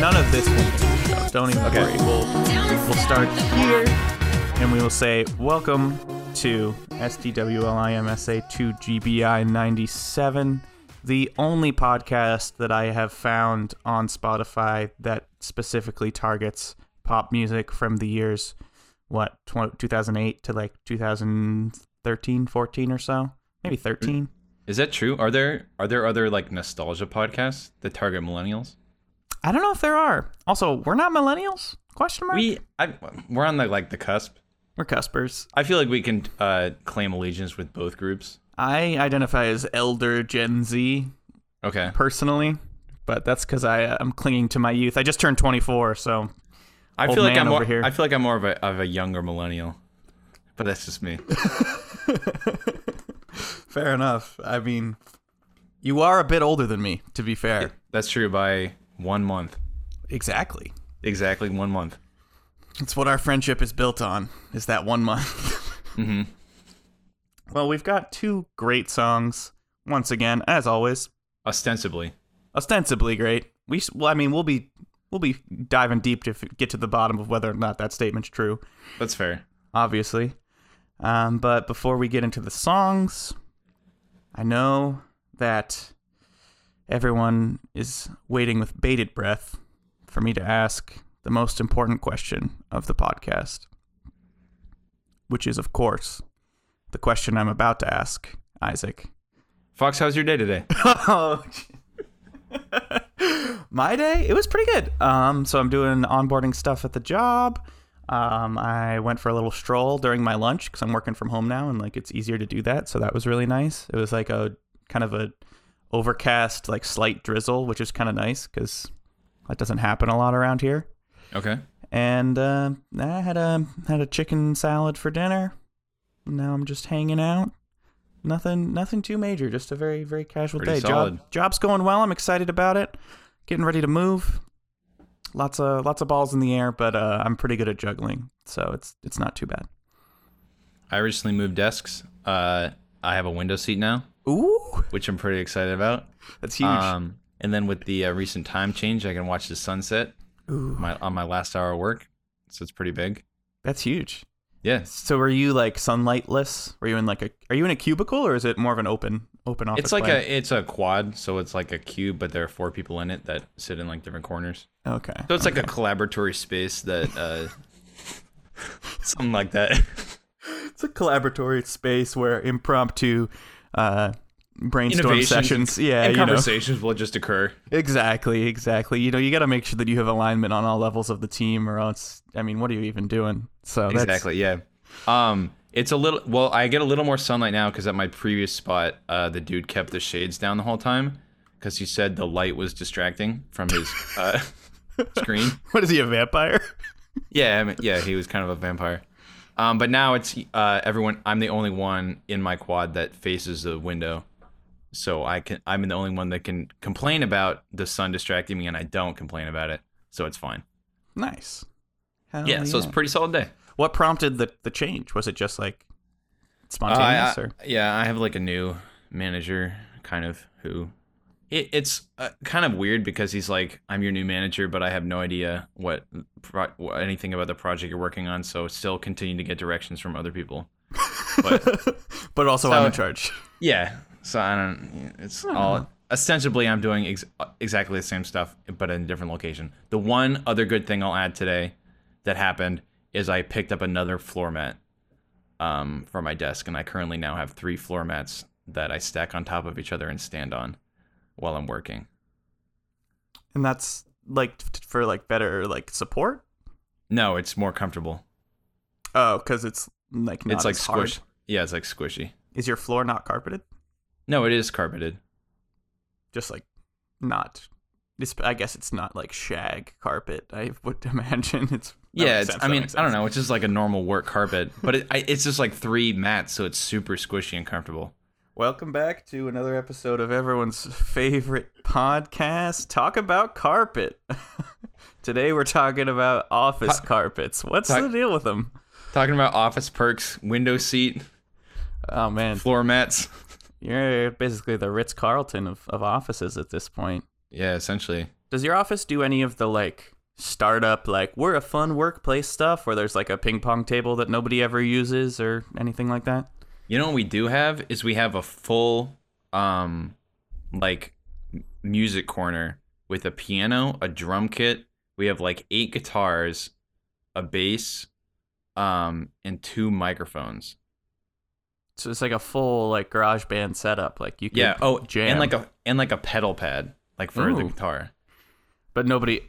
none of this will. Don't even worry. We'll we'll start here, and we will say welcome 2 GBI 97, the only podcast that I have found on Spotify that specifically targets pop music from the years what 2008 to like 2013, 14 or so, maybe mm, 13. Is that true? Are there are there other like nostalgia podcasts that target millennials? I don't know if there are. Also, we're not millennials? Question mark. We I, we're on the like the cusp. We're cuspers. I feel like we can uh, claim allegiance with both groups. I identify as elder Gen Z Okay. personally, but that's because I uh, I'm clinging to my youth. I just turned 24, so I feel like I'm more. here. I feel like I'm more of a of a younger millennial, but that's just me. fair enough. I mean, you are a bit older than me, to be fair. That's true by one month. Exactly. Exactly one month. It's what our friendship is built on. Is that one month? hmm well, we've got two great songs. Once again, as always, Ostensibly. ostensibly great. We well, I mean, we'll be we'll be diving deep to f- get to the bottom of whether or not that statement's true. That's fair. obviously. Um, but before we get into the songs, I know that everyone is waiting with bated breath for me to ask the most important question of the podcast, which is, of course, the question I'm about to ask, Isaac. Fox, how's your day today? Oh, my day it was pretty good. Um, so I'm doing onboarding stuff at the job. Um, I went for a little stroll during my lunch because I'm working from home now, and like it's easier to do that. So that was really nice. It was like a kind of a overcast, like slight drizzle, which is kind of nice because that doesn't happen a lot around here. Okay. And uh, I had a had a chicken salad for dinner. Now I'm just hanging out. Nothing nothing too major. Just a very very casual Pretty day. solid. Job job's going well. I'm excited about it. Getting ready to move. Lots of lots of balls in the air, but uh, I'm pretty good at juggling, so it's it's not too bad. I recently moved desks. Uh, I have a window seat now, Ooh, which I'm pretty excited about. that's huge. Um, and then with the uh, recent time change, I can watch the sunset Ooh, my on my last hour of work. So it's pretty big. that's huge. Yeah. So were you like sunlightless? Were you in like a are you in a cubicle or is it more of an open open office? It's like plan? a it's a quad, so it's like a cube, but there are four people in it that sit in like different corners. okay. So it's like a collaboratory space that uh something like that. It's a collaboratory space where impromptu uh, brainstorm sessions. Yeah, and you know. conversations will just occur. Exactly, exactly. You know, you got to make sure that you have alignment on all levels of the team, or else, I mean, what are you even doing? So that's, Exactly, yeah. Um it's a little well, I get a little more sunlight now cuz at my previous spot, uh the dude kept the shades down the whole time cuz he said the light was distracting from his uh screen. What is he a vampire? Yeah, I mean, yeah, he was kind of a vampire. Um, but now it's uh, everyone. I'm the only one in my quad that faces the window, so I can. I'm the only one that can complain about the sun distracting me, and I don't complain about it, so it's fine. nice. Hell yeah, so it's a pretty solid day. What prompted the the change? Was it just like Uh, spontaneous, I- or yeah, I have like a new manager, kind of who. It, it's uh, kind of weird because he's like, "I'm your new manager, but I have no idea what, pro- what anything about the project you're working on. So still continue to get directions from other people." But but also So- I'm in charge. Yeah. So I don't. It's all ostensibly I'm doing ex- exactly the same stuff, but in a different location. The one other good thing I'll add today that happened is I picked up another floor mat um, for my desk, and I currently now have three floor mats that I stack on top of each other and stand on while I'm working. And that's like t- for like better like support. No, it's more comfortable. Oh, because it's like not it's like as hard. squish. Yeah, it's like squishy. Is your floor not carpeted? No, it is carpeted. Just like not. I guess it's not like shag carpet. I would imagine it's. Yeah, it's, I mean, I don't know. It's just like a normal work carpet, but it, I, it's just like three mats, so it's super squishy and comfortable. Welcome back to another episode of everyone's favorite podcast, Talk About Carpet. Today we're talking about office Ta- carpets. What's ta- the deal with them? Talking about office perks, window seat, Oh man, floor mats. You're basically the Ritz Carlton of, of offices at this point. Yeah, essentially. Does your office do any of the like startup, like we're a fun workplace stuff where there's like a ping pong table that nobody ever uses or anything like that? You know what we do have is we have a full um like music corner with a piano, a drum kit. We have like eight guitars, a bass, um, and two microphones. So it's like a full like garage band setup. Like you could Yeah. Oh, jam. and like a and like a pedal pad, like for the guitar. but nobody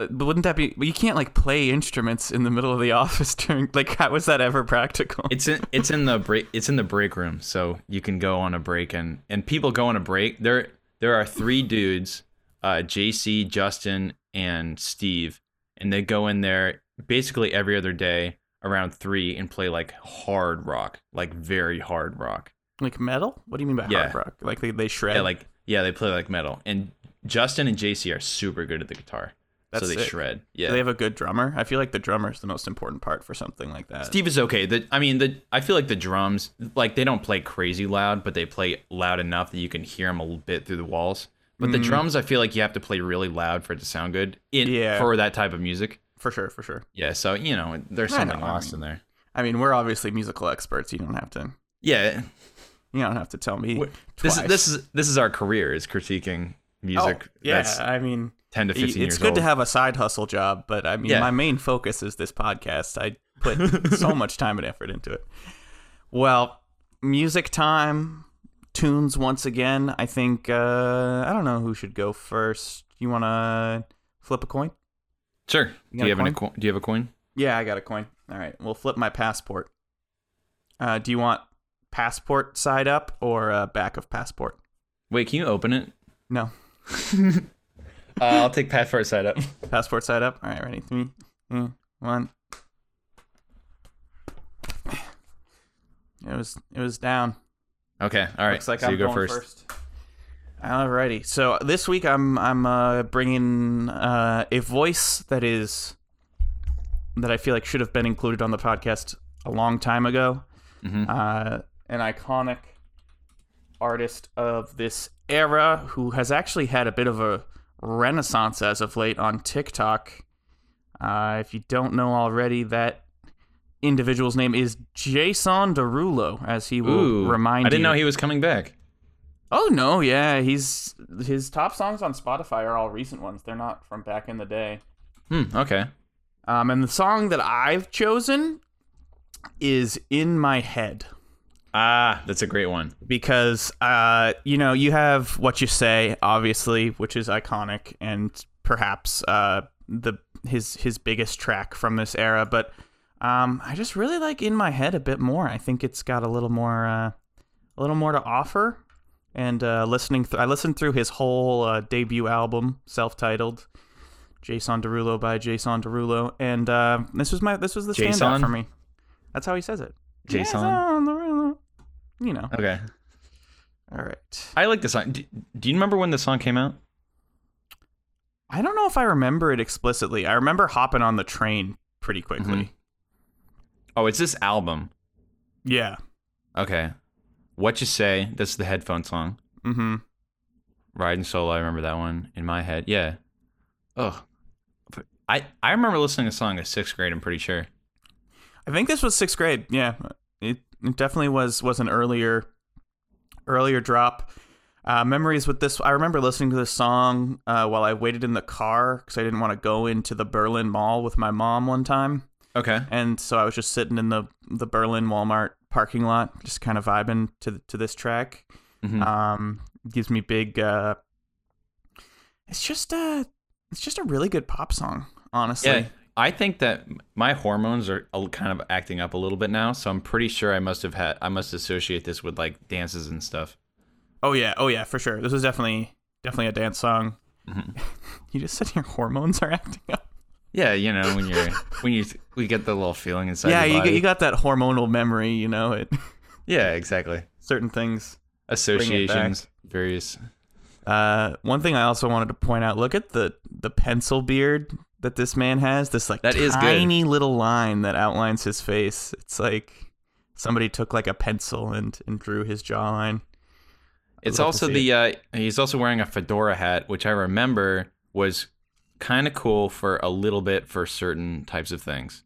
uh, but wouldn't that be you can't like play instruments in the middle of the office during like how is that ever practical It's in it's in the break it's in the break room, so you can go on a break and and people go on a break. There there are three dudes, uh, JC, Justin, and Steve, and they go in there basically every other day around three and play like hard rock, like very hard rock. like metal what do you mean by Yeah. hard rock like they, they shred Yeah, like yeah, they play like metal. And Justin and JC are super good at the guitar, That's so they shred. Do Yeah, they have a good drummer i feel like the drummer is the most important part for something like that Steve is okay. The I mean the I feel like the drums like they don't play crazy loud, but they play loud enough that you can hear them a little bit through the walls. But the mm. drums, I feel like you have to play really loud for it to sound good in Yeah. for that type of music. For sure for sure Yeah, so you know there's I something know, I lost mean- in there. i mean we're obviously musical experts you don't have to Yeah, you don't have to tell me this is this is this is our career is critiquing oh, music. yeah that's i mean ten to i- fifteen it's years good old. to have a side hustle job but i mean Yeah. my main focus is this podcast i put so much time and effort into it well music time tunes once again i think uh i don't know who should go first you want to flip a coin Sure. You Do you have any? coin? Co- do you have a coin? yeah i got a coin all right we'll flip my passport uh do you want passport side up or uh, back of passport Wait, can you open it? no Uh, I'll take passport side up. Passport side up. All right, ready? Three, two, one. It was it was down. Okay, all right. Looks like so I'm you go going first. first. Alrighty. So this week I'm I'm uh, bringing uh, a voice that is that I feel like should have been included on the podcast a long time ago. Mhm. Uh, an iconic artist of this era who has actually had a bit of a renaissance as of late on TikTok. Uh, if you don't know already, that individual's name is Jason Derulo, as he will Ooh, remind I didn't you. know he was coming back. Oh no, yeah, he's his top songs on Spotify are all recent ones. They're not from back in the day. Hmm. Okay. Um, and the song that I've chosen is "In My Head" Ah, that's a great one. because uh, you know you have what you say, obviously, which is iconic and perhaps uh the his his biggest track from this era. But um, I just really like "In My Head" a bit more. I think it's got a little more uh, a little more to offer. And uh, listening, th- I listened through his whole uh, debut album, self-titled, Jason Derulo by Jason Derulo, and uh, this was my this was the standout Jason? for me. That's how he says it. Jason? Derulo. You know. Okay. All right. I like the song. Do, do you remember when the song came out? I don't know if I remember it explicitly. I remember hopping on the train pretty quickly. Mhm. Oh, it's this album. Yeah. Okay. What you say? That's the headphone song. Mm-hmm. Riding solo. I remember that one in my head. Yeah. Oh. I I remember listening to the song in sixth grade. I'm pretty sure. I think this was sixth grade. Yeah, it, it definitely was was an earlier earlier drop. Uh, memories with this. I remember listening to this song uh, while I waited in the car because I didn't want to go into the Berlin Mall with my mom one time, Okay. and so I was just sitting in the the Berlin Walmart parking lot, just kind of vibing to to this track. Mhm. Um, gives me big. Uh, it's just a it's just a really good pop song, honestly. Yeah, I think that my hormones are kind of acting up a little bit now, so I'm pretty sure I must have had I must associate this with like dances and stuff. Oh yeah, oh yeah, for sure. This was definitely definitely a dance song. Mhm. you just said your hormones are acting up. Yeah, you know when you're when you we get the little feeling inside. yeah, you you got that hormonal memory. You know, it Yeah, exactly. certain things. associations, various. Uh, one thing I also wanted to point out: look at the the pencil beard that this man has. This like That is good. tiny little line that outlines his face. It's like somebody took like a pencil and and drew his jawline. It's love to also the uh, he's also wearing a fedora hat, which I remember was kind of cool for a little bit for certain types of things.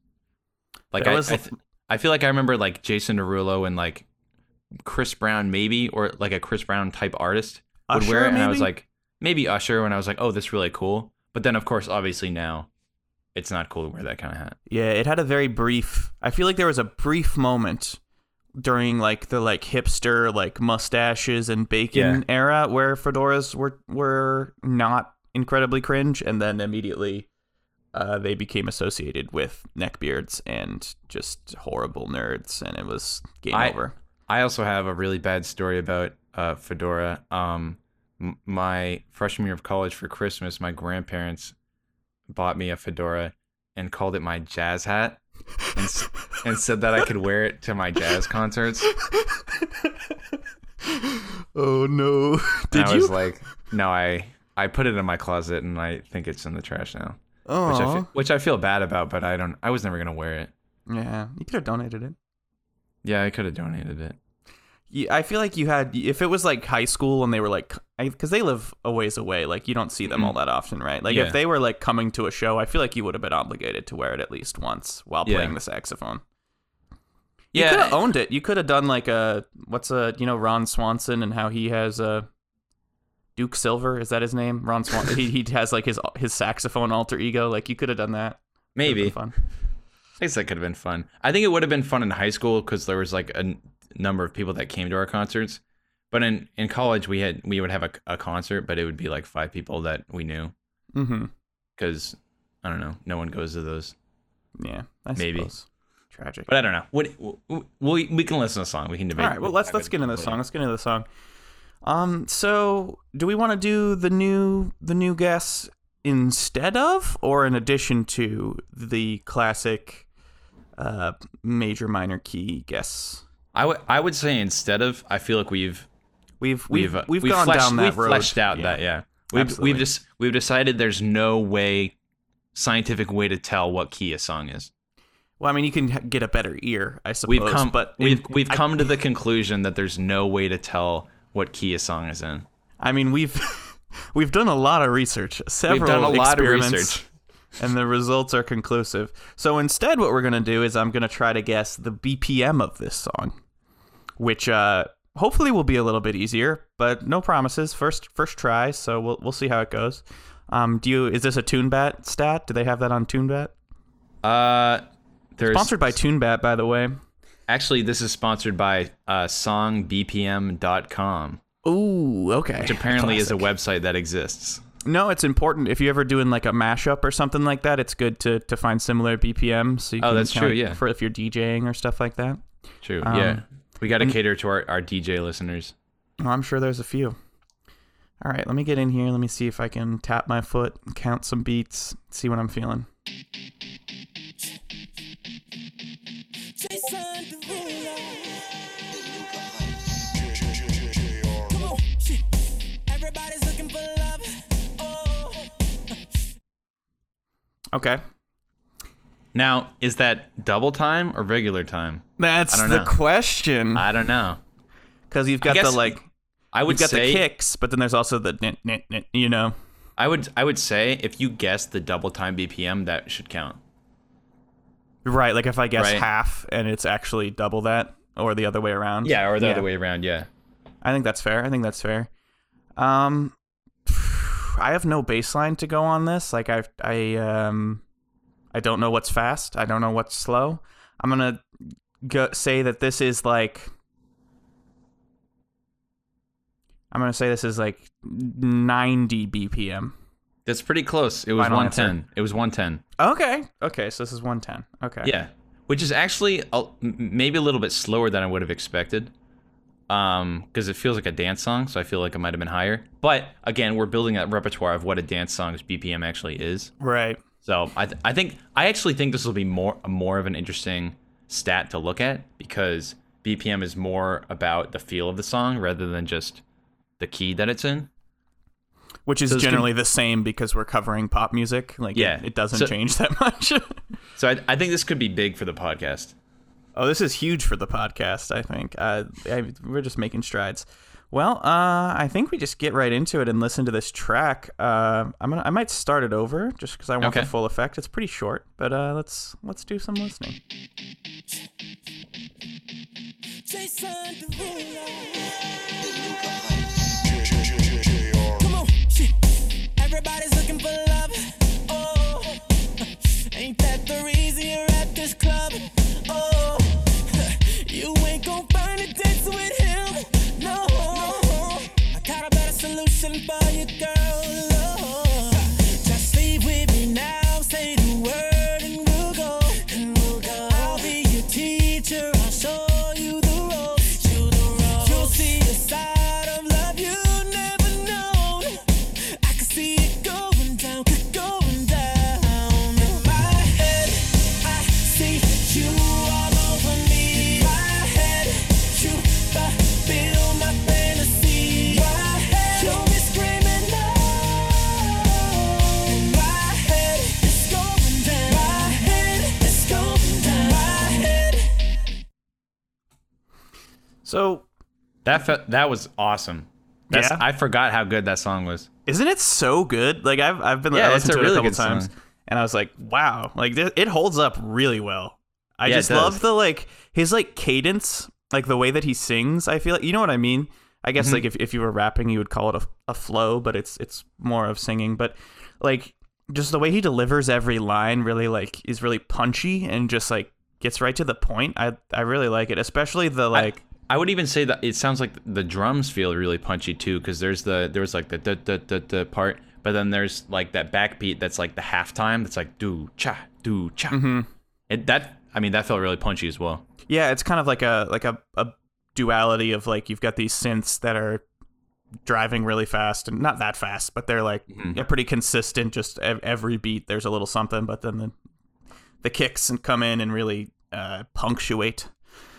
Like I, was- I, th- I feel like I remember like Jason Derulo and like Chris Brown maybe or like a Chris Brown type artist would Usher, wear it, and I was like maybe Usher, when I was like, oh, this is really cool. But then of course, obviously now, it's not cool to wear that kind of hat. Yeah, it had a very brief. I feel like there was a brief moment during like the like hipster like mustaches and bacon Yeah. era where fedoras were were not incredibly cringe, and then immediately uh, they became associated with neckbeards and just horrible nerds, and it was game I- over. I also have a really bad story about uh, fedora. Um, m- my freshman year of college for Christmas, my grandparents bought me a fedora and called it my jazz hat, and, s- and said that I could wear it to my jazz concerts. Oh no! And Did I was you? like, no, I I put it in my closet and I think it's in the trash now, which I oh, feel, which I feel bad about, but I don't. I was never gonna wear it. yeah. You could have donated it. Yeah, I could have donated it. Yeah, I feel like you had if it was like high school and they were like because they live a ways away, like you don't see them all mm-hmm. that often, right? Like Yeah. if they were like coming to a show, I feel like you would have been obligated to wear it at least once while Yeah. playing the saxophone. You Yeah. could have owned it. You could have done like a what's a you know Ron Swanson and how he has a Duke Silver is that his name? Ron Swanson. he he has like his his saxophone alter ego. Like you could have done that. Maybe. fun. I guess that could have been fun. I think it would have been fun in high school because there was like a n- number of people that came to our concerts. But in, in college, we had we would have a, a concert, but it would be like five people that we knew Mm-hmm. because I don't know, no one goes to those. Yeah, I Maybe. suppose. Tragic. But I don't know. What we we can listen to a song. We can debate. All right, well let's let's get into the song. Let's get into the song. Um, so do we want to do the new the new guess instead of or in addition to the classic uh major minor key guess? I would I would say instead of I feel like we've We've we've we've uh, we've, gone fleshed, down that we've road. fleshed out that yeah. We've Absolutely. we've just we've decided there's no way scientific way to tell what key a song is. Well, I mean, you can get a better ear, I suppose. We've come but we've we've I- come to the conclusion that there's no way to tell what key a song is in. I mean, we've we've done a lot of research, several We've done a lot of research. and the results are conclusive. So instead, what we're gonna do is I'm gonna try to guess the BPM of this song, which uh, hopefully will be a little bit easier, but no promises. First first try, so we'll we'll see how it goes. Um, do you is this a TuneBat stat? Do they have that on TuneBat? Uh, there's Sponsored by TuneBat, by the way. Actually this is sponsored by uh, songbpm.com, Ooh, okay. which apparently is a website that exists. No, it's important if you're ever doing like a mashup or something like that. It's good to, to find similar BPM. So you Oh, that's true, yeah. For if you're DJing or stuff like that. True. Um, yeah. We got to cater to our, our DJ listeners. I'm sure there's a few. All right, let me get in here. Let me see if I can tap my foot, count some beats, see what I'm feeling. Jason Derulo. Come on. Everybody's looking for love. Oh. Okay. Now, is that double time or regular time? That's the know. question. I don't know. Because you've got the like, I would you've got say the kicks, but then there's also the, nit, nit, nit, you know. I would I would say if you guess the double time BPM, that should count. Right, like if I guess Right. half and it's actually double that, or the other way around. Yeah, or the other way around. Yeah. I think that's fair. I think that's fair. Um, I have no baseline to go on this. Like I, I, um, I don't know what's fast. I don't know what's slow. I'm gonna go, say that this is like. I'm gonna say this is like 90 BPM. That's pretty close. It was Final 110. It was 110. Okay. Okay. So this is 110. Okay. Yeah, which is actually a, maybe a little bit slower than I would have expected. Um, because it feels like a dance song, so I feel like it might have been higher. But again, we're building a repertoire of what a dance song's BPM actually is. Right. So I, th- I think I actually think this will be more more of an interesting stat to look at because BPM is more about the feel of the song rather than just the key that it's in. Which is So it's generally the same because we're covering pop music. Like, Yeah. it, it doesn't So- change that much. So I, I think this could be big for the podcast. oh, this is huge for the podcast. I think uh, I, we're just making strides. Well, uh, I think we just get right into it and listen to this track. Uh, I'm gonna, I might start it over just because I want Okay. the full effect. It's pretty short, but uh, let's let's do some listening. Jason Derulo. Everybody's looking for love. Oh, ain't that the reason you're at this club? Oh, you ain't gon' find a dance with him. No, I got a better solution for you, girl. So, That fe- that was awesome. That's, Yeah? I forgot how good that song was. isn't it so good? Like I've I've been Yeah, I listened a to it really a couple times, song. and I was like, wow, like th- it holds up really well. I Yeah, just love the like his like cadence, like the way that he sings. I feel like you know what I mean. I guess Mm-hmm. like if, if you were rapping, you would call it a, a flow, but it's it's more of singing. But like just the way he delivers every line really like is really punchy and just like gets right to the point. I I really like it, especially the like. I would even say that it sounds like the drums feel really punchy too, because there's the there's like the da da da da part, but then there's like that backbeat that's like the halftime that's like do cha do cha. Mm-hmm. It that I mean that felt really punchy as well. Yeah, it's kind of like a like a, a duality of like you've got these synths that are driving really fast and not that fast, but they're like they're pretty consistent. Just every beat, there's a little something, but then the the kicks and come in and really uh, punctuate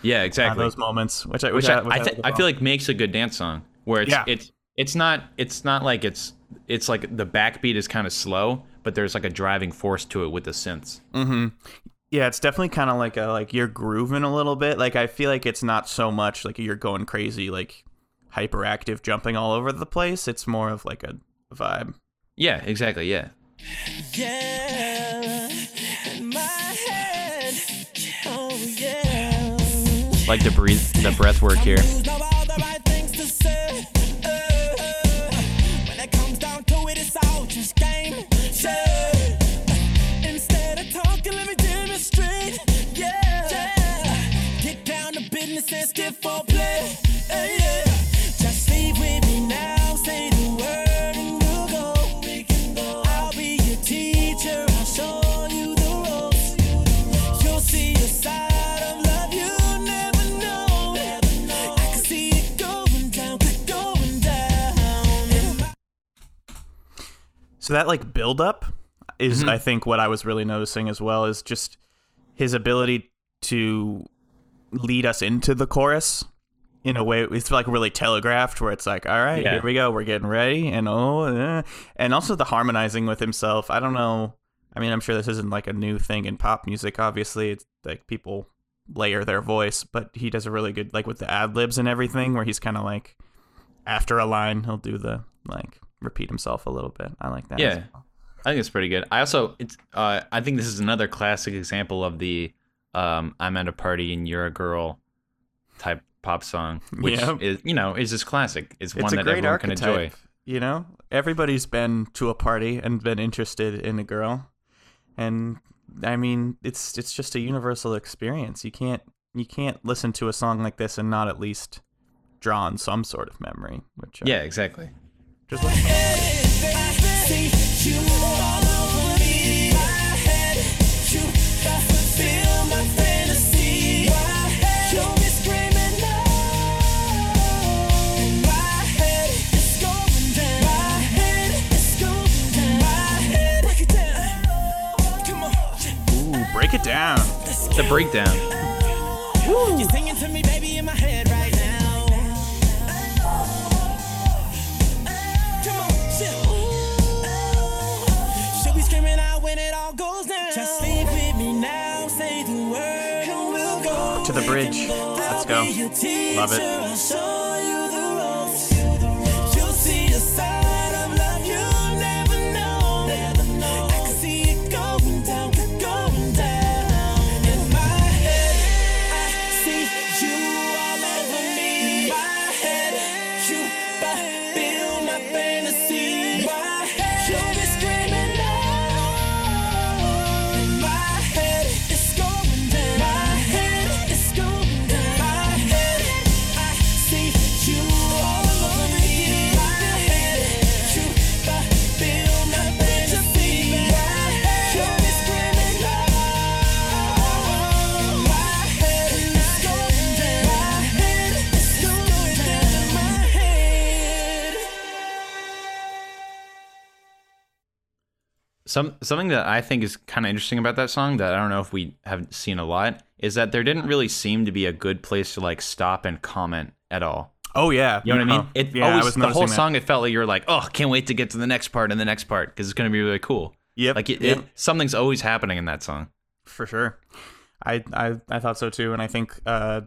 Yeah, uh, exactly. those moments, which I which which, I, which I, th- as I feel like makes a good dance song where it's Yeah. it's it's not it's not like it's it's like the backbeat is kind of slow, but there's like a driving force to it with the synths. Mm-hmm. yeah, it's definitely kind of like a like you're grooving a little bit. Like I feel like it's not so much like you're going crazy, like hyperactive, jumping all over the place. It's more of like a vibe. Yeah, exactly. Yeah. Yeah, Like the breathe the breath work here. So that like build up is I think what I was really noticing as well is just his ability to lead us into the chorus in a way it's like really telegraphed where it's like all right Yeah. here we go we're getting ready and oh uh, and also the harmonizing with himself. I don't know I mean I'm sure this isn't like a new thing in pop music obviously. It's like people layer their voice but he does a really good like with the ad libs and everything where he's kind of like after a line he'll do the like repeat himself a little bit I like that Yeah. well. I think it's pretty good. I also it's uh I think this is another classic example of the um I'm at a party and you're a girl type pop song, which Yeah. is you know is just classic. It's, one it's a that everyone can enjoy. You know, everybody's been to a party and been interested in a girl, and I mean, it's it's just a universal experience. You can't you can't listen to a song like this and not at least draw on some sort of memory. Which uh, Yeah, exactly. Just like See you all over me. My head, you fulfill my fantasy. My head, you'll be screaming no. In my head, it's going down. My head, it's going down. My head, break it down. Come on, ooh, break it down. The breakdown. You're the bridge. Let's go. Love it. Some something that I think is kind of interesting about that song that I don't know if we have seen a lot is that there didn't really seem to be a good place to like stop and comment at all. Oh yeah, You know what I mean? Oh, It yeah, always was the whole that. song. It felt like you were like, oh, can't wait to get to the next part and the next part because it's gonna be really cool. Yep, Like it, yep. it, something's always happening in that song. for sure. I, I I thought so too, and I think uh,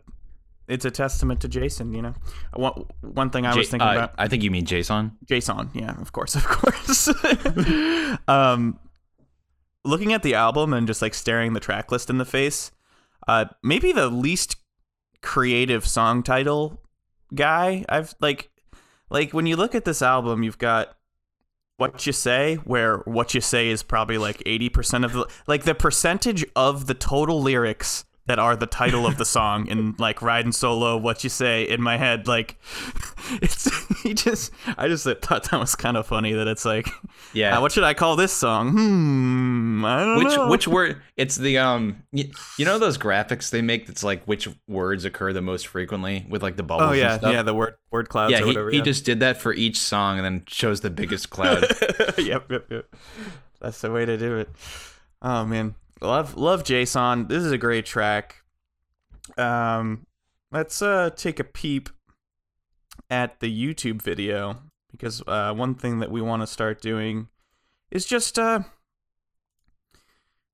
it's a testament to Jason. You know, one one thing I was thinking uh, about I think you mean Jason. Jason. Yeah, of course, of course. um, looking at the album and just like staring the track list in the face, uh, maybe the least creative song title guy I've like like when you look at this album, you've got what you say where what you say is probably like 80% of the like the percentage of the total lyrics that are the title of the song in like riding solo what you say in my head like it's he just i just thought that was kind of funny that it's like Yeah. uh, what should i call this song hmm i don't which know which word? It's the um. You, you know those graphics they make that's like which words occur the most frequently with like the bubbles. oh yeah and yeah the word word clouds yeah. or He, whatever he yeah. just did that for each song and then chose the biggest cloud. yep, yep, yep. That's the way to do it. Oh man, love love Jason. This is a great track. Um, let's uh take a peep at the YouTube video because uh, one thing that we want to start doing is just uh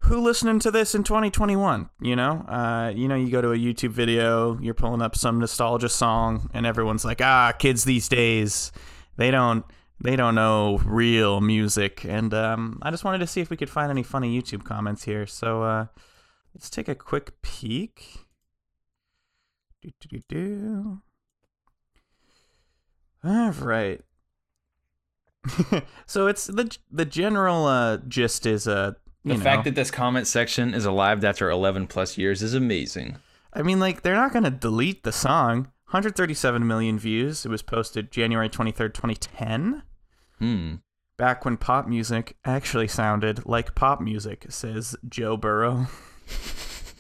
who listening to this in 2021 you know uh you know you go to a youtube video you're pulling up some nostalgia song and everyone's like ah kids these days they don't they don't know real music and um i just wanted to see if we could find any funny youtube comments here so uh let's take a quick peek do, do, do, do. all right so it's the the general uh gist is uh you the know, fact that this comment section is alive after 11 plus years is amazing. I mean, like, they're not going to delete the song. 137 million views. It was posted January 23rd, 2010. Hmm. Back when pop music actually sounded like pop music, says Joe Burrow.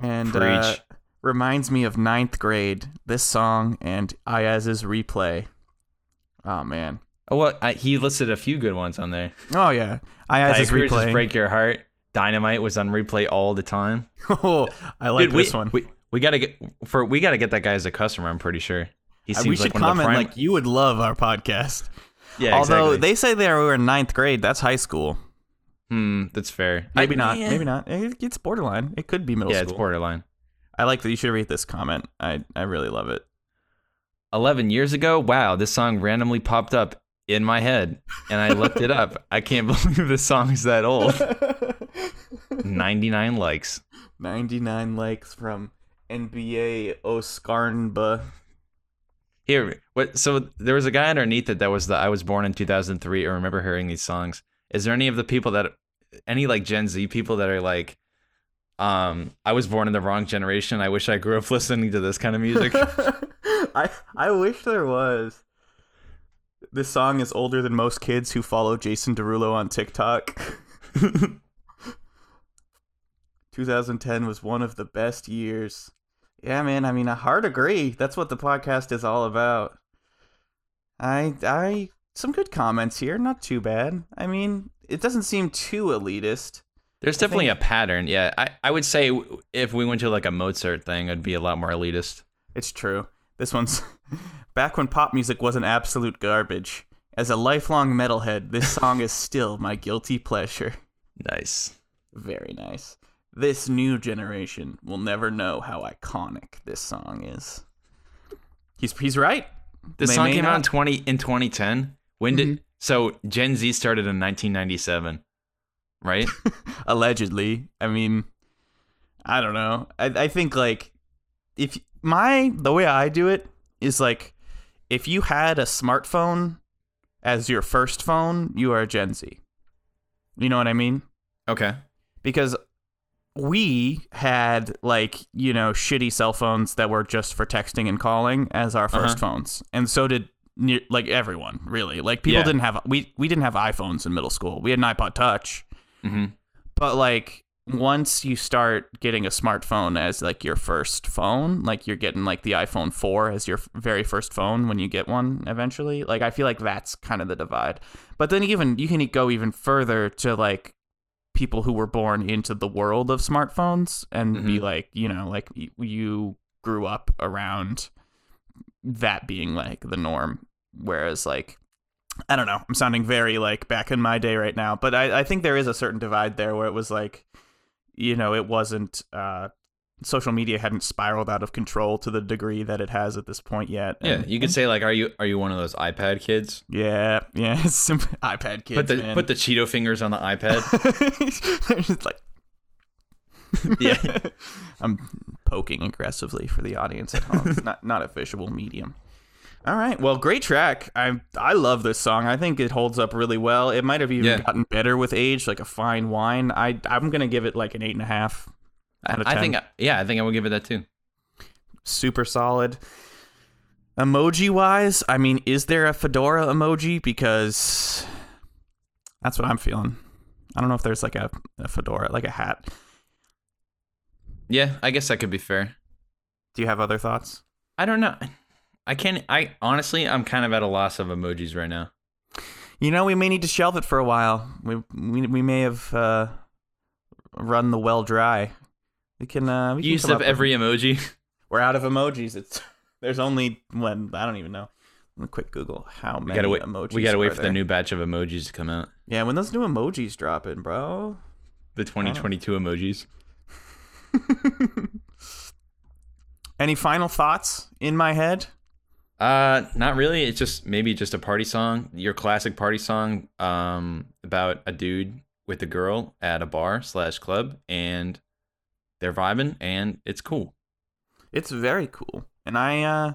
and uh, reminds me of ninth grade, this song and Iyaz's replay. Oh, man. Oh well, I, he listed a few good ones on there. Oh, yeah. Iyaz's replay. break your heart. Dynamite was on replay all the time. oh, I like Dude, we, this one. We, we gotta get for we gotta get that guy as a customer. I'm pretty sure. He Uh, seems we like should one of the comment prime- like you would love our podcast. yeah. Although exactly. they say they were in ninth grade, that's high school. hmm, that's fair. Maybe I- not. yeah. Maybe not. It- It's borderline. It could be middle Yeah, it's borderline. I like that. You should read this comment. I I really love it. 11 years ago, wow, this song randomly popped up in my head and I looked it up. I can't believe this song is that old. 99 likes. 99 likes from NBA Oscarnba. Here, what so there was a guy underneath it that was the I was born in 2003 I remember hearing these songs. Is there any of the people that any like Gen Z people that are like um I was born in the wrong generation. I wish I grew up listening to this kind of music. I I wish there was. This song is older than most kids who follow Jason Derulo on TikTok. 2010 was one of the best years. Yeah, man. I mean, I hard agree. That's what the podcast is all about. I, I, some good comments here. Not too bad. I mean, it doesn't seem too elitist. There's definitely a pattern. Yeah, I, I would say if we went to like a Mozart thing, it'd be a lot more elitist. It's true. This one's back when pop music wasn't absolute garbage. As a lifelong metalhead, this song is still my guilty pleasure. Nice. Very nice. This new generation will never know how iconic this song is. He's he's right. This They song came out in twenty in 2010. When did mm-hmm. so Gen Z started in 1997, right? allegedly. I mean, I don't know. I, I think like if my the way I do it is like if you had a smartphone as your first phone, you are a Gen Z. You know what I mean? okay. Because we had like you know shitty cell phones that were just for texting and calling as our 1st Uh-huh. phones, and so did like everyone really. Like people Yeah. didn't have we we didn't have iPhones in middle school. We had an iPod Touch, hmm but like once you start getting a smartphone as like your first phone, like you're getting like the iPhone 4 as your very first phone when you get one eventually. Like I feel like that's kind of the divide. But then even you can go even further to like people who were born into the world of smartphones and be Mhm. like, you know, like you grew up around that being like the norm whereas like I don't know. I'm sounding very like back in my day right now, but I, I think there is a certain divide there where it was like, you know, it wasn't uh, social media hadn't spiraled out of control to the degree that it has at this point yet. Yeah, you could say like, are you are you one of those iPad kids? yeah, yeah. It's some iPad kids. put the man. put the Cheeto fingers on the iPad. They're like. Yeah. I'm poking aggressively for the audience at home. It's not not a visual medium. All right. Well, great track. I I love this song. I think it holds up really well. It might have even Yeah. gotten better with age, like a fine wine. I I'm gonna give it like an eight and a half I 10. think yeah, I think I would give it that too. super solid. Emoji wise, I mean, is there a fedora emoji? Because that's what I'm feeling. I don't know if there's like a, a fedora, like a hat. Yeah, I guess that could be fair. Do you have other thoughts? I don't know. I can't. I honestly, I'm kind of at a loss of emojis right now. You know, we may need to shelve it for a while. We we, we may have uh, run the well dry. We can. Uh, we can Used come up with- every emoji. We're out of emojis. It's there's only when I don't even know. I'm gonna quick Google how We many gotta wait. emojis. we gotta wait for there. the new batch of emojis to come out. Yeah, when those new emojis drop in, bro. The 2022 emojis. Any final thoughts in my head? Uh, not really. It's just maybe just a party song. Your classic party song. Um, about a dude with a girl at a bar slash club, and they're vibing, and it's cool. It's very cool, and I uh,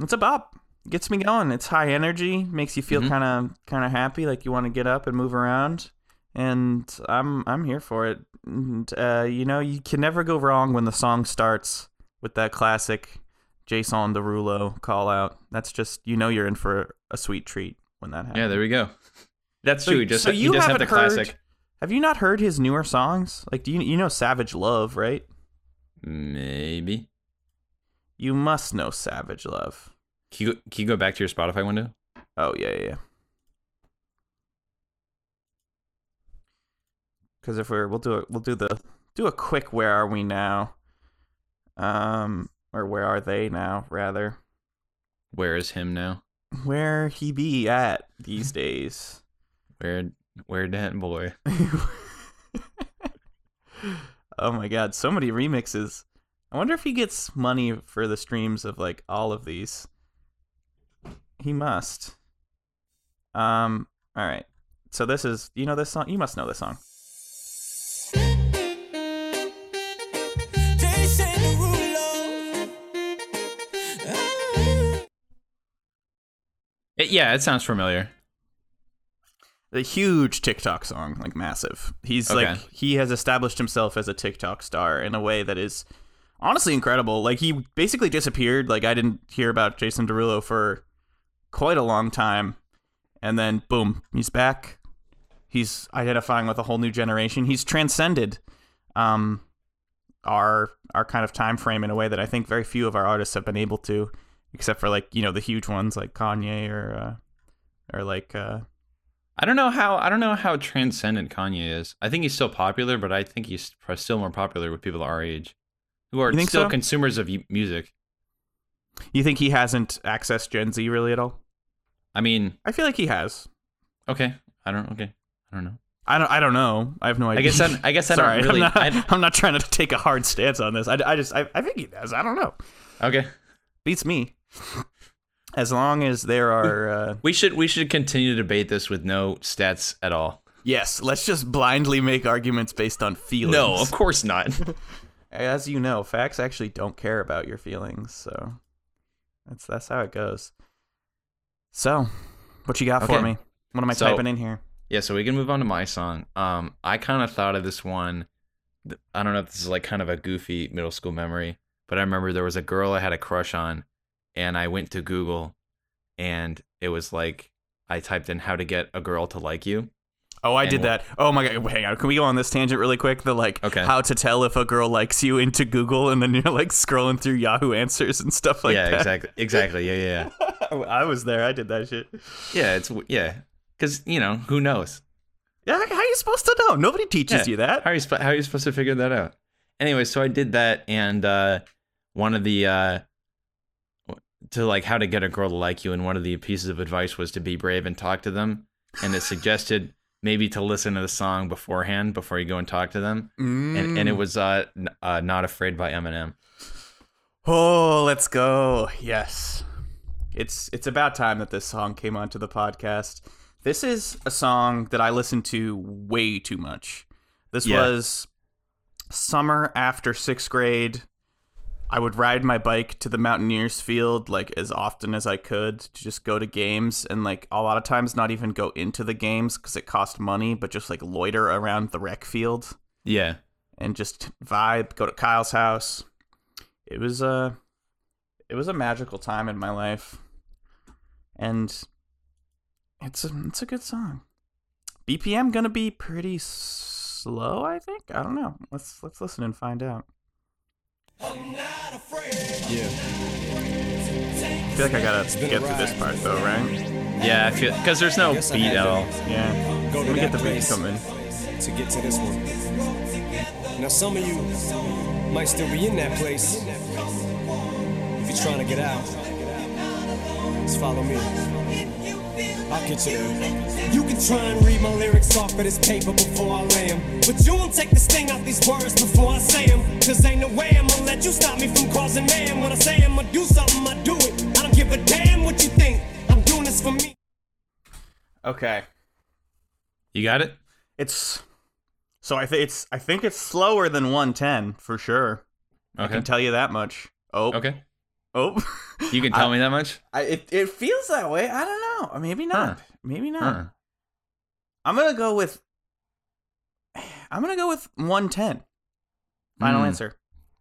it's a bop. Gets me going. It's high energy, makes you feel kind of kind of happy, like you want to get up and move around. And I'm I'm here for it. And, uh, you know, you can never go wrong when the song starts with that classic Jason Derulo call out. That's just you know you're in for a sweet treat when that happens. Yeah, there we go. That's So- true. Just so you does have the haven't heard- classic. Have you not heard his newer songs? Like, do you you know Savage Love, right? Maybe. You must know Savage Love. Can you, can you go back to your Spotify window? Oh yeah, yeah. Because if we're we'll do it, we'll do the do a quick. Where are we now? Um, or where are they now? Rather, Where is him now? where he be at these days? Where where that boy? oh my god, so many remixes. I wonder if he gets money for the streams of like all of these. He must. Um. All right. So this is you know this song. You must know this song. It- yeah, it sounds familiar. A huge TikTok song, like massive. He's Okay. like he has established himself as a TikTok star in a way that is honestly incredible. Like he basically disappeared. Like I didn't hear about Jason Derulo for quite a long time, and then boom, he's back. He's identifying with a whole new generation. He's transcended um, our our kind of time frame in a way that I think very few of our artists have been able to, except for like you know the huge ones like Kanye or uh, or like uh, I don't know how I don't know how transcendent Kanye is. I think he's still popular, but I think he's still more popular with people our age, who are still so? consumers of music. You think he hasn't accessed Gen Z really at all? I mean, I feel like he has. okay, I don't. Okay, I don't know. I don't. I don't know. I have no idea. I guess I, I guess I Sorry, don't really. I'm, not, I, I'm not trying to take a hard stance on this. I, I just. I, I think he does. I don't know. okay, Beats me. As long as there are. Uh, we should we should continue to debate this with no stats at all. yes, let's just blindly make arguments based on feelings. No, of course not. As you know, facts actually don't care about your feelings, so that's that's how it goes. So, what you got for me? What am I So- typing in here? Yeah, so we can move on to my song. Um, I kind of thought of this one. I don't know if this is like kind of a goofy middle school memory, but I remember there was a girl I had a crush on, and I went to Google, and it was like I typed in how to get a girl to like you. Oh, I did that. Oh my god, hang on. Can we go on this tangent really quick? The like Okay. how to tell if a girl likes you into Google, and then you're like scrolling through Yahoo Answers and stuff like yeah, that. Yeah, exactly, exactly. Yeah, yeah, yeah. I was there. I did that shit. Yeah, it's yeah, because you know who knows. Yeah, how are you supposed to know? Nobody teaches Yeah. you that. How are you how are you supposed to figure that out? Anyway, so I did that, and uh, one of the uh, to like how to get a girl to like you, and one of the pieces of advice was to be brave and talk to them, and it suggested maybe to listen to the song beforehand before you go and talk to them, and and it Mm. was uh, uh not afraid by Eminem. Oh, let's go. Yes. It's it's about time that this song came onto the podcast. This is a song that I listened to way too much. This Yeah. was summer after 6th grade. I would ride my bike to the Mountaineers field like as often as I could to just go to games and like a lot of times not even go into the games cuz it cost money, but just like loiter around the rec field Yeah, and just vibe, go to Kyle's house. It was a it was a magical time in my life. And it's a it's a good song. BPM going to be pretty slow, I think. I don't know. Let's let's listen and find out. Yeah. I feel like I got to get through this part though, right? yeah. I feel because there's no beat at all. Yeah. Go Let me get the beat place. coming. to get to this one. Now, some of you might still be in that place. If you're trying to get out, just follow me. I'll get you. You can try and read my lyrics off of this paper before I lay 'em. But you won't take the sting out these words before I say 'em. Cause ain't no way I'm gonna let you stop me from causing man. When I say I'm gonna do something, I do it. I don't give a damn what you think. I'm doing this for me. Okay. You got it. It's so I think it's I think it's slower than 110 for sure. I can tell you that much. Oh. Okay. Oh. You can tell me that much. I, it it feels that way. I don't know. Maybe not. Maybe not. Huh. I'm gonna go with. I'm gonna go with 110. Final Hmm. answer.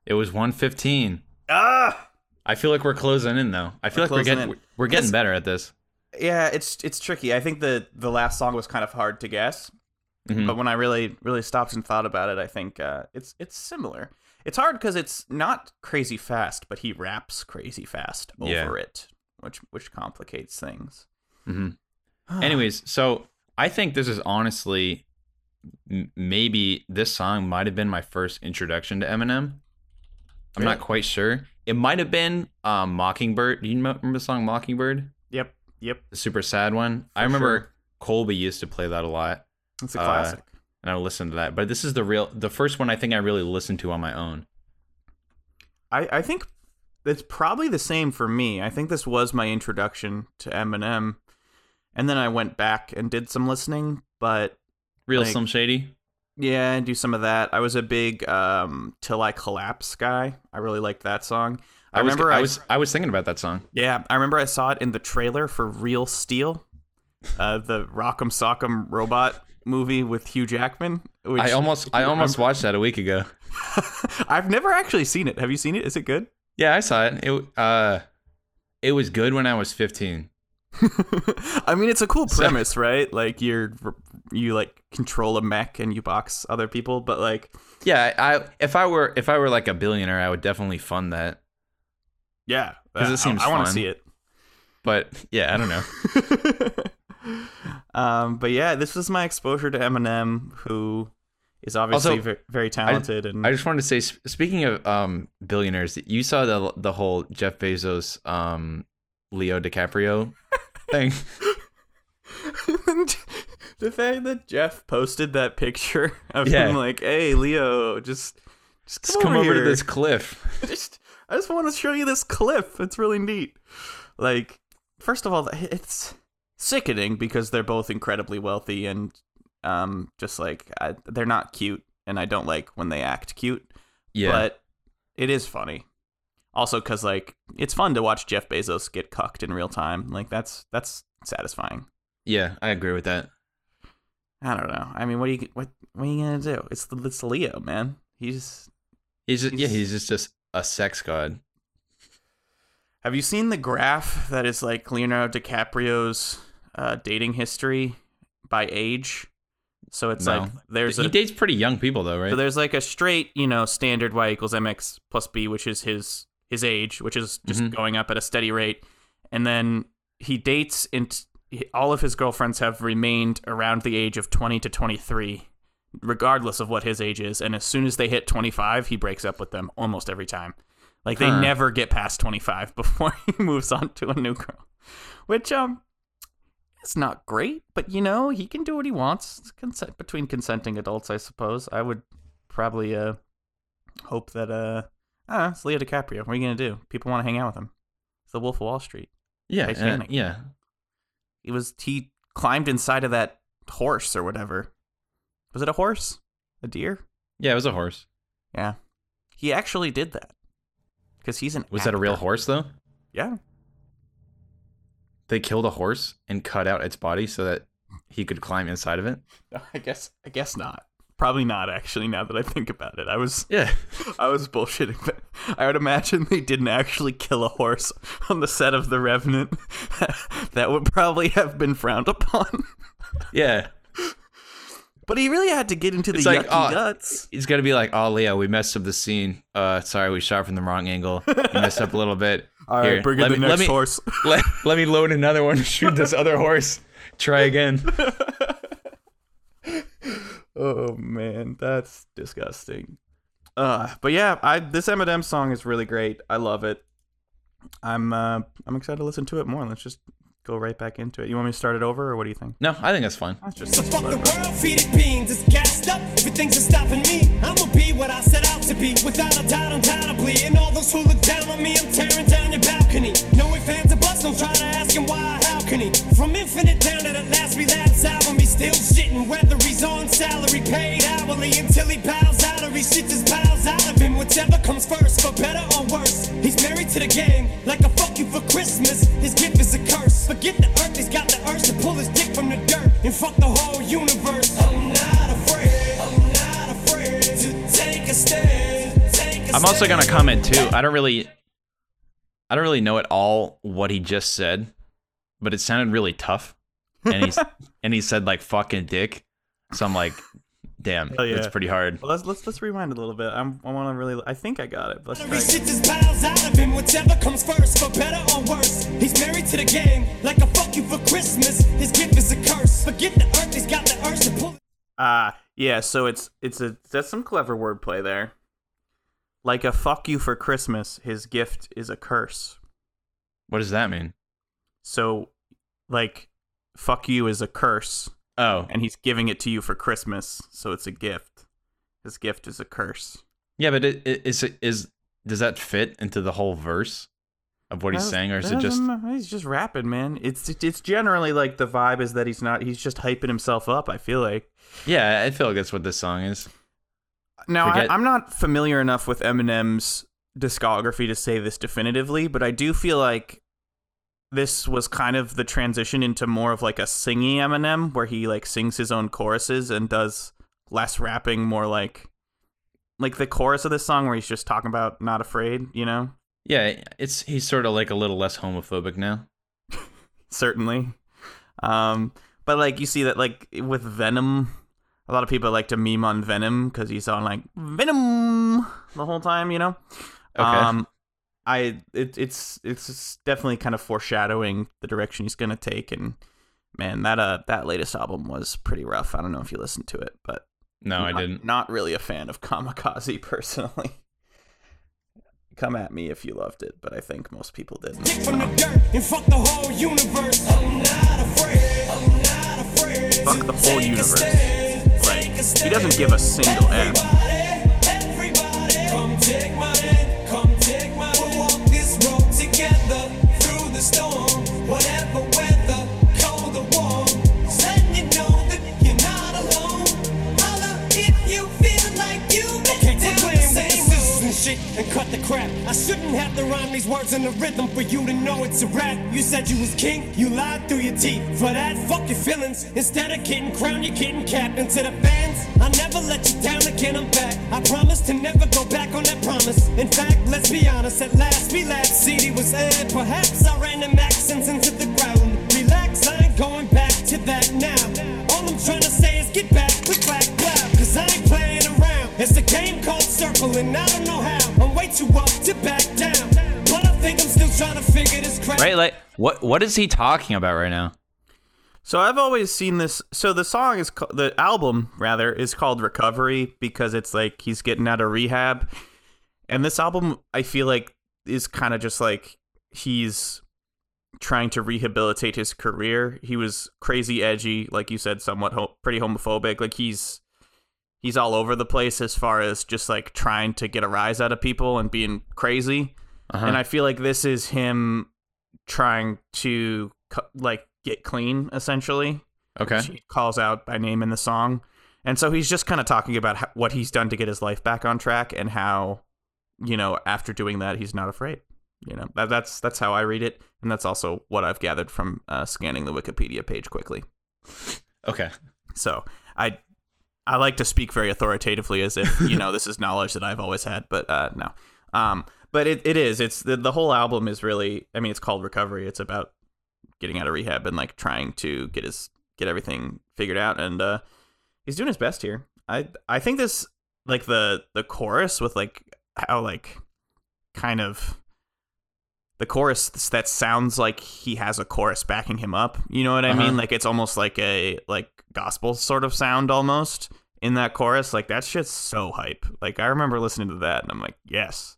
It was 115. Ah. I feel like we're closing in though. I feel We're like we're getting in. we're getting better at this. Yeah, it's it's tricky. I think the the last song was kind of hard to guess, Mhm. but when I really really stopped and thought about it, I think uh, it's it's similar. It's hard because it's not crazy fast, but he raps crazy fast over Yeah. it, which which complicates things. Mhm. Anyways, so I think this is honestly m- maybe this song might have been my first introduction to Eminem. I'm not quite sure. It might have been um, Mockingbird. Do you remember the song Mockingbird? Yep, yep, The super sad one. I remember sure. Colby used to play that a lot, it's a Uh, classic. and I listened to that. But this is the real, the first one I think I really listened to on my own. I, I think it's probably the same for me. I think this was my introduction to Eminem. And then I went back and did some listening, but Real Like- Slim Shady. yeah, do some of that. I was a big um Till I Collapse guy. I really liked that song. I, I, was, remember I I, was I was thinking about that song. yeah, I remember I saw it in the trailer for Real Steel, uh, the Rock'em Sock'em robot movie with Hugh Jackman. Which I almost I almost watched that a week ago. I've never actually seen it. Have you seen it? Is it good? Yeah, I saw it. It uh, it was good when I was 15. I mean, it's a cool premise, right? Like you're you like control a mech and you box other people, but like Yeah, I if I were if I were like a billionaire, I would definitely fund that. yeah, 'Cause it uh, seems I, want to see it. But yeah, I don't know. Um, but yeah, this was my exposure to Eminem, who is obviously Also, very, very talented and I just wanted to say, speaking of um, billionaires, you saw the the whole Jeff Bezos, um, Leo DiCaprio thing. the fact that Jeff posted that picture of Yeah. him like, "Hey, Leo, just just come, Just come over to this cliff. just I just want to show you this cliff. It's really neat. Like, first of all, it's sickening because they're both incredibly wealthy and um just like I, they're not cute and I don't like when they act cute, Yeah, but it is funny. Also cuz like it's fun to watch Jeff Bezos get cucked in real time. Like that's that's satisfying. yeah, I agree with that. I don't know. I mean, what are you what what are you going to do? It's it's Leo, man. He's He's just, yeah, He's- he's just just a sex god. Have you seen the graph that is like Leonardo DiCaprio's uh, dating history by age? So it's No. like there's he a dates pretty young people though, right? so there's like a straight you know standard y equals mx plus b, which is his his age, which is just Mhm. going up at a steady rate, and then he dates and all of his girlfriends have remained around the age of 20 to 23 regardless of what his age is. And as soon as they hit 25 he breaks up with them almost every time. Like they Huh. never get past 25 before he moves on to a new girl which um it's not great but you know he can do what he wants. Consent between consenting adults i suppose. I would probably uh hope that uh Know, it's Leo DiCaprio. What are you gonna do? People want to hang out with him. It's the Wolf of Wall Street. yeah, uh, yeah. It was he climbed inside of that horse or whatever. Was it a horse? A deer? Yeah, it was a horse. Yeah. He actually did that. Because he's an Was that a real horse though? Yeah. They killed a horse and cut out its body so that he could climb inside of it. I guess I guess not. Probably not actually now that I think about it. I was Yeah. I was bullshitting, but I would imagine they didn't actually kill a horse on the set of The Revenant. that would probably have been frowned upon. Yeah. But he really had to get into the like, yucky oh, guts. He's gonna be like, "Oh, Leo, we messed up the scene. Uh, sorry, we shot from the wrong angle. We messed up a little bit. All right, Here, bring let in the me- let next me- horse. Let, let me load another one. Shoot this other horse. Try again. Oh man, that's disgusting. Uh, but yeah, I this Eminem song is really great. I love it. I'm uh, I'm excited to listen to it more. Let's just go right back into it. You want me to start it over, or what do you think? No, I think that's fine. Let's just So fuck the world, feed it beans, it's gassed up. Everything's just stopping me. I'ma be what I set out to be, without a doubt, undoubtedly. And all those who look down on me, I'm tearing down your balcony. No ifs, fans, or buts, don't try to ask him why, how can he? From infinite down to the last relapse album, he's still shitting. Whether he's on salary, paid hourly, until he bows out or he shits his bowels out of him. Whichever comes first, for better or worse. He's married to the game, like a fuck you for Christmas. His gift is a curse. Forget the earth, he's got the urge to pull his dick from the dirt and fuck the whole universe. I'm not afraid, I'm not afraid to take a stand. Take a I'm also gonna comment too. I don't really, I don't really know at all what he just said, but it sounded really tough, and he's and he said like fucking dick. So I'm like, damn, Hell yeah. that's pretty hard. Well, let's let's let's rewind a little bit. I'm, I want to really. I think I got it. Let's He try. again. shits his bowels out of him, whichever comes first, for better or worse. He's married to the game, like a fuck you for Christmas. His gift is a curse. Forget the earth, he's got the urge to pull. Ah, yeah. So it's it's a that's some clever wordplay there. Like a fuck you for Christmas, his gift is a curse. What does that mean? So, like, fuck you is a curse, Oh, and he's giving it to you for Christmas, so it's a gift. His gift is a curse. yeah, but it, it, is it is does that fit into the whole verse of what he's saying, or is it just? He's just rapping, man. It's it's generally like the vibe is that he's not. He's just hyping himself up. I feel like. Yeah, I feel like that's what this song is. Now, I, I'm not familiar enough with Eminem's discography to say this definitively, but I do feel like this was kind of the transition into more of like a singing Eminem, where he like sings his own choruses and does less rapping, more like like the chorus of this song where he's just talking about not afraid, you know. Yeah, it's he's sort of like a little less homophobic now. certainly. Um, but like you see that like with Venom, a lot of people like to meme on Venom because he's on like Venom the whole time, you know. Okay. Um, I it, it's it's definitely kind of foreshadowing the direction he's gonna take, and Man, that uh that latest album was pretty rough. I don't know if you listened to it, but No, I didn't. Not really a fan of Kamikaze personally. Come at me if you loved it, but I think most people didn't. From the dirt and fuck the whole universe. I'm not afraid. I'm not afraid. Fuck the whole universe. Like, he doesn't give a single F. And cut the crap. I shouldn't have to rhyme these words in the rhythm for you to know it's a rap. You said you was king, you lied through your teeth. For that, fuck your feelings. Instead of getting crowned, you're getting capped. And to the fans, I never let you down again. I'm back. I promise to never go back on that promise. In fact, let's be honest. At last, we last CD was aired. Perhaps I ran them accents into the ground. Relax, I ain't going back to that now. All I'm trying to say is get back, click, clack, clap. Cause I ain't playing around. It's a game called Circle, and I don't know how. I'm way too up to back down. But I think I'm still trying to figure this crap Right? Like what what is he talking about right now? So I've always seen this. So the song is ca- the album rather is called Recovery because it's like he's getting out of rehab, and this album I feel like is kind of just like he's trying to rehabilitate his career. He was crazy edgy, like you said, somewhat ho- pretty homophobic. Like he's he's all over the place as far as just like trying to get a rise out of people and being crazy. Uh-huh. And I feel like this is him trying to like get clean essentially okay. which he calls out by name in the song. And so he's just kind of talking about how, what he's done to get his life back on track and how, you know, after doing that, he's not afraid. You know, that, that's that's how I read it, and that's also what I've gathered from uh, scanning the Wikipedia page quickly. Okay. So I I like to speak very authoritatively as if you know this is knowledge that I've always had, but uh, no. Um, but it, it is. It's the the whole album is really. I mean, it's called Recovery. It's about getting out of rehab and like trying to get his get everything figured out, and uh, he's doing his best here. I I think this like the the chorus with like how like kind of the chorus that sounds like he has a chorus backing him up. You know what I Uh-huh. mean? Like it's almost like a like gospel sort of sound almost in that chorus. Like that shit's so hype. Like I remember listening to that and I'm like, yes,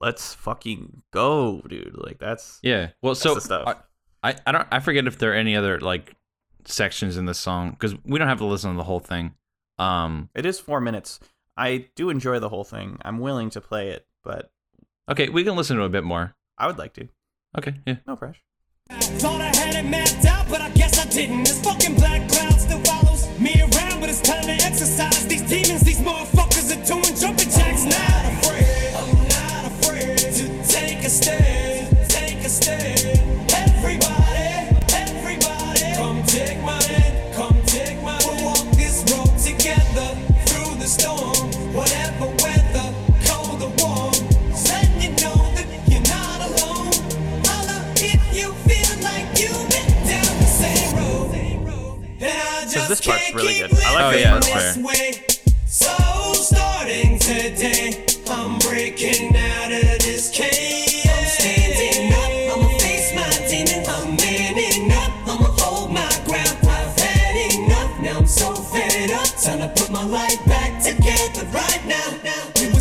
let's fucking go, dude. Like that's Yeah. Well, so stuff. I, I I don't I forget if there are any other like sections in the song because we don't have to listen to the whole thing. Um. it is four minutes. I do enjoy the whole thing. I'm willing to play it, but Okay, we can listen to a bit more. I would like to. Okay. Yeah. No pressure. Thought I had it mapped out, but I guess I didn't. This fucking black cloud still follows me around, but it's time to exercise these demons. These motherfuckers are doing jumping jacks now. I'm not afraid, I'm not afraid to take a stand, take a stand. Everybody, this part's really good. I like Oh, living yeah, this fair. So starting today, I'm breaking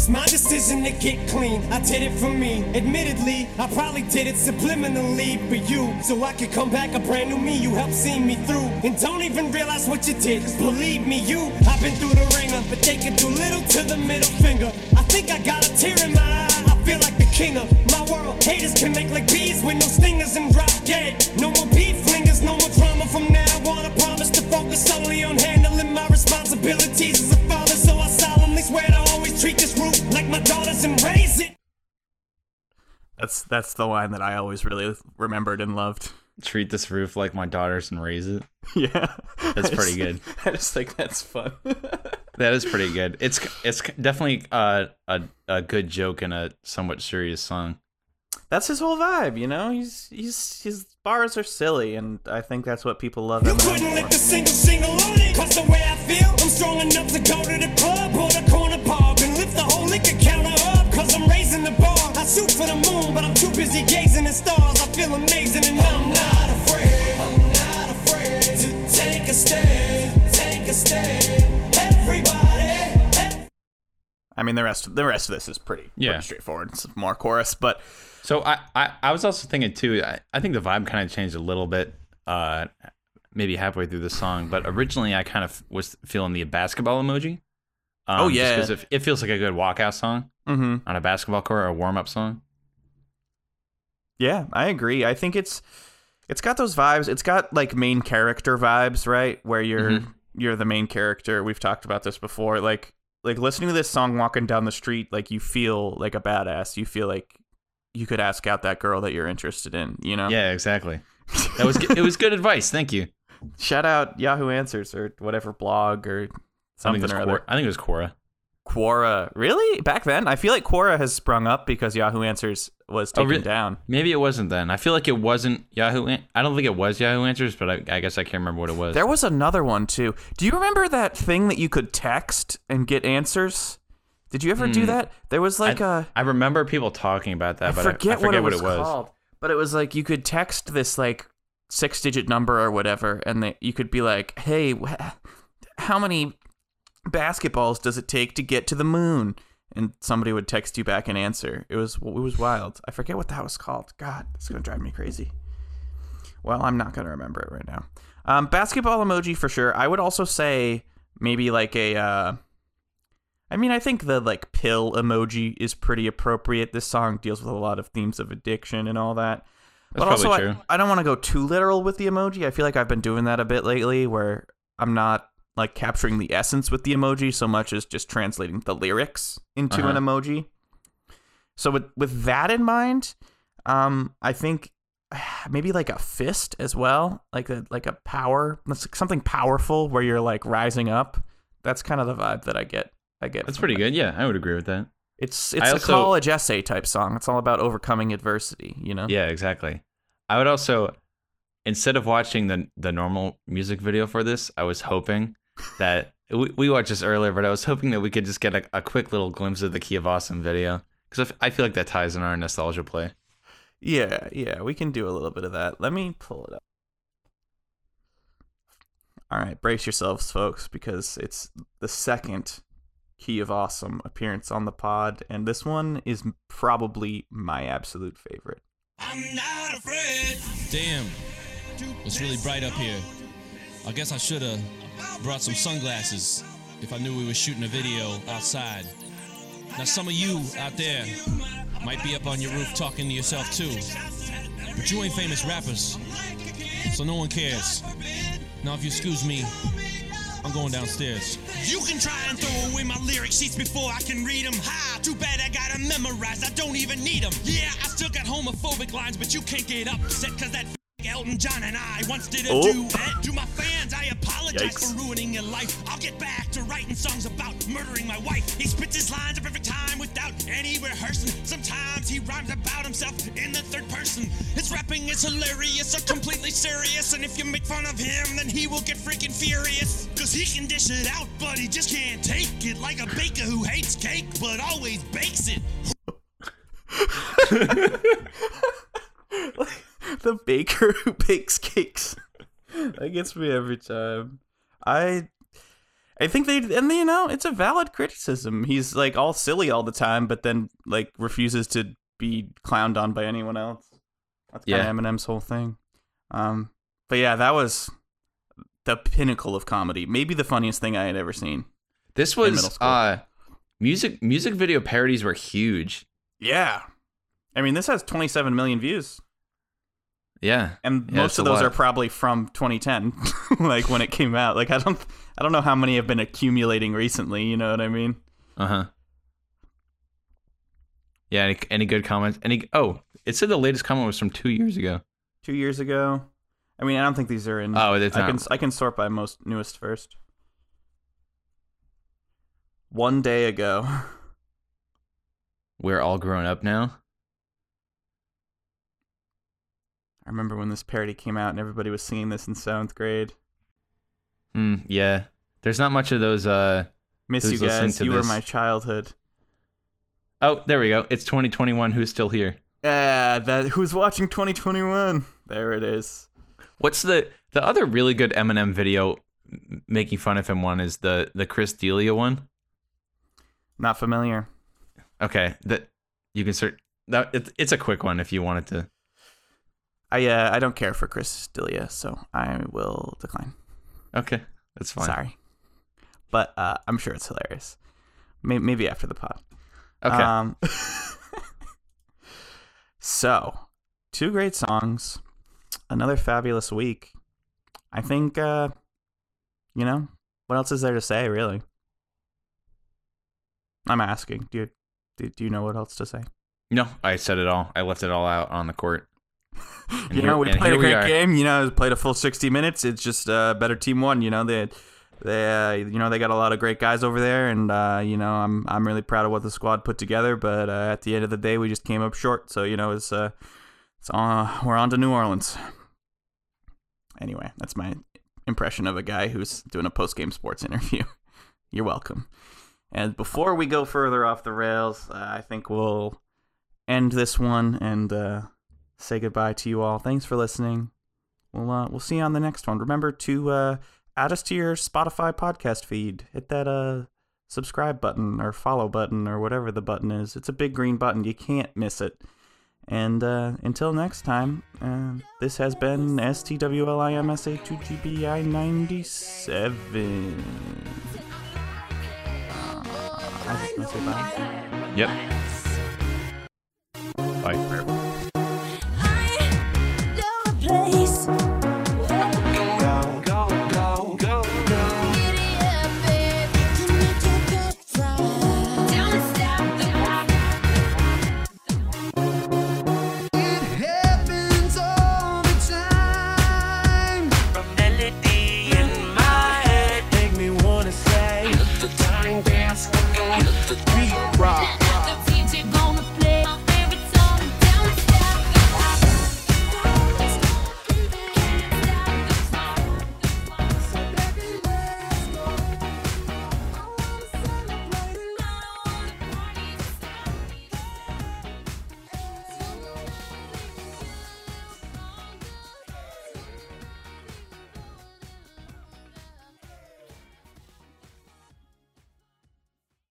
was my decision to get clean. I did it for me. Admittedly, I probably did it subliminally for you. So I could come back a brand new me. You helped see me through. And don't even realize what you did. Cause believe me, you, I've been through the ringer. But they can do little to the middle finger. I think I got a tear in my eye. I feel like the king of my world. Haters can make like bees with no stingers and drop dead. No more beef flingers, no more drama from now on. I promise to focus solely on handling my responsibilities my and raise it. That's that's the line that I always really remembered and loved. Treat this roof like my daughters and raise it. Yeah, That's I pretty just- good. I just think that's fun. That is pretty good. It's it's definitely uh, a a good joke in a somewhat serious song. that's his whole vibe, you know. He's he's his bars are silly, and I think that's what people love You couldn't let the single single on it. Cause the way I feel, I'm strong enough to go to the club or the corner I shoot for the moon, but I'm too busy gazing at stars. I feel amazing and I'm not afraid. I'm not afraid to take a stand, take a stand, everybody. I mean, the rest the rest of this is pretty, Yeah. pretty straightforward. It's more chorus, but So I, I, I was also thinking too. I, I think the vibe kind of changed a little bit, uh, maybe halfway through the song. But originally, I kind of was feeling the basketball emoji. Um, Oh, yeah. because it, it feels like a good walkout song hmm on a basketball court or a warm up song. yeah, I agree. I think it's it's got those vibes. It's got like main character vibes, right? Where you're Mhm. you're the main character. We've talked about this before. Like like listening to this song walking down the street, like you feel like a badass. You feel like you could ask out that girl that you're interested in. You know? Yeah, exactly. That was it. Was good advice. Thank you. Shout out Yahoo Answers or whatever blog or I think something it was or Quora. I think it was Quora. Quora, really? Back then, I feel like Quora has sprung up because Yahoo Answers was Oh, taken really? down. Maybe it wasn't then. I feel like it wasn't Yahoo. An- I don't think it was Yahoo Answers, but I, I guess I can't remember what it was. There was another one too. Do you remember that thing that you could text and get answers? Did you ever do that? There was like Hmm. A I remember people talking about that, I but forget, I, I forget what, it was, called. But it was like you could text this like six digit number or whatever, and they, you could be like, "Hey, wh- how many basketballs does it take to get to the moon?" And somebody would text you back an answer. It was it was wild. I forget what that was called. God, it's gonna drive me crazy. Well, I'm not gonna remember it right now. Um, basketball emoji for sure. I would also say maybe like a. Uh, I mean, I think the like pill emoji is pretty appropriate. This song deals with a lot of themes of addiction and all that. That's but also, probably I, true. I don't want to go too literal with the emoji. I feel like I've been doing that a bit lately, where I'm not like capturing the essence with the emoji so much as just translating the lyrics into an Uh-huh. emoji. So with with that in mind, um, I think maybe like a fist as well, like a like a power, something powerful where you're like rising up. That's kind of the vibe that I get. I get. That's pretty it. good. Yeah, I would agree with that. It's I it's also- a college essay type song. It's all about overcoming adversity. You know. Yeah, exactly. I would also, instead of watching the the normal music video for this, I was hoping that we, we watched this earlier, but I was hoping that we could just get a, a quick little glimpse of the Key of Awesome video because I, f- I feel like that ties in our nostalgia play. Yeah, yeah, we can do a little bit of that. Let me pull it up. All right, brace yourselves, folks, because it's the second Key of Awesome appearance on the pod, and this one is probably my absolute favorite. I'm not afraid. Damn, it's really bright up here. I guess I should have brought some sunglasses if I knew we were shooting a video outside. Now, some of you out there might be up on your roof talking to yourself too, but you ain't famous rappers, so no one cares. Now, if you excuse me, I'm going downstairs. You can try and throw away my lyric sheets before I can read them. Ha! Too bad I got 'em memorized. I don't even need them. Yeah, I still got homophobic lines, but you can't get upset because that Elton John and I once did a Oh. duet. Do my fans, I apologize Yikes. for ruining your life. I'll get back to writing songs about murdering my wife. He spits his lines up every time without any rehearsing. Sometimes he rhymes about himself in the third person. His rapping is hilarious or completely serious. And if you make fun of him, then he will get freaking furious. Cause he can dish it out, but he just can't take it. Like a baker who hates cake, but always bakes it. the baker who bakes cakes. that gets me every time. I I think they and you know, it's a valid criticism. He's like all silly all the time, but then like refuses to be clowned on by anyone else. That's kind Yeah. of Eminem's whole thing. Um but yeah, that was the pinnacle of comedy. Maybe the funniest thing I had ever seen. This was uh, music music video parodies were huge. Yeah. I mean, this has 27 million views. Yeah, and Yeah, most of those lot. are probably from 2010 like when it came out like i don't i don't know how many have been accumulating recently you know what i mean uh huh. Yeah, any, any good comments? Any? Oh, it said the latest comment was from two years ago. two years ago i mean i don't think these are in Oh, it's i not. can i can sort by most newest first one day ago We're all grown up now. I remember when this parody came out and everybody was singing this in seventh grade Hmm. Yeah. There's not much of those. Uh. miss you guys you were my childhood Oh, there we go. It's 2021. Who's still here? yeah that who's watching 2021 there it is What's the the other really good Eminem video making fun of him one is the the Chris D'Elia one. Not familiar. Okay, that you can search. That it, it's a quick one if you wanted to. I uh, I don't care for Chris D'Elia, so I will decline. Okay, that's fine. Sorry, but uh, I'm sure it's hilarious. Maybe, maybe after the pod. Okay. Um, so, two great songs, another fabulous week. I think, uh, you know, what else is there to say, really? I'm asking. Do you, do, do you know what else to say? no, I said it all. I left it all out on the court. And you here- know, we played a great are. game. You know, played a full 60 minutes. It's just uh, better team won. You know, they, they, uh, you know, they got a lot of great guys over there, and uh, you know, I'm, I'm really proud of what the squad put together. But uh, at the end of the day, we just came up short. So you know, it's, uh, it's on, we're on to New Orleans. Anyway, that's my impression of a guy who's doing a post game sports interview. You're welcome. And before we go further off the rails, uh, I think we'll end this one and uh, say goodbye to you all. Thanks for listening. We'll uh, we'll see you on the next one. Remember to uh, add us to your Spotify podcast feed. Hit that uh subscribe button or follow button or whatever the button is. It's a big green button. You can't miss it. And uh, until next time, uh, this has been STWLIMSA2GBI 97. Uh, I just want to say bye. Yep.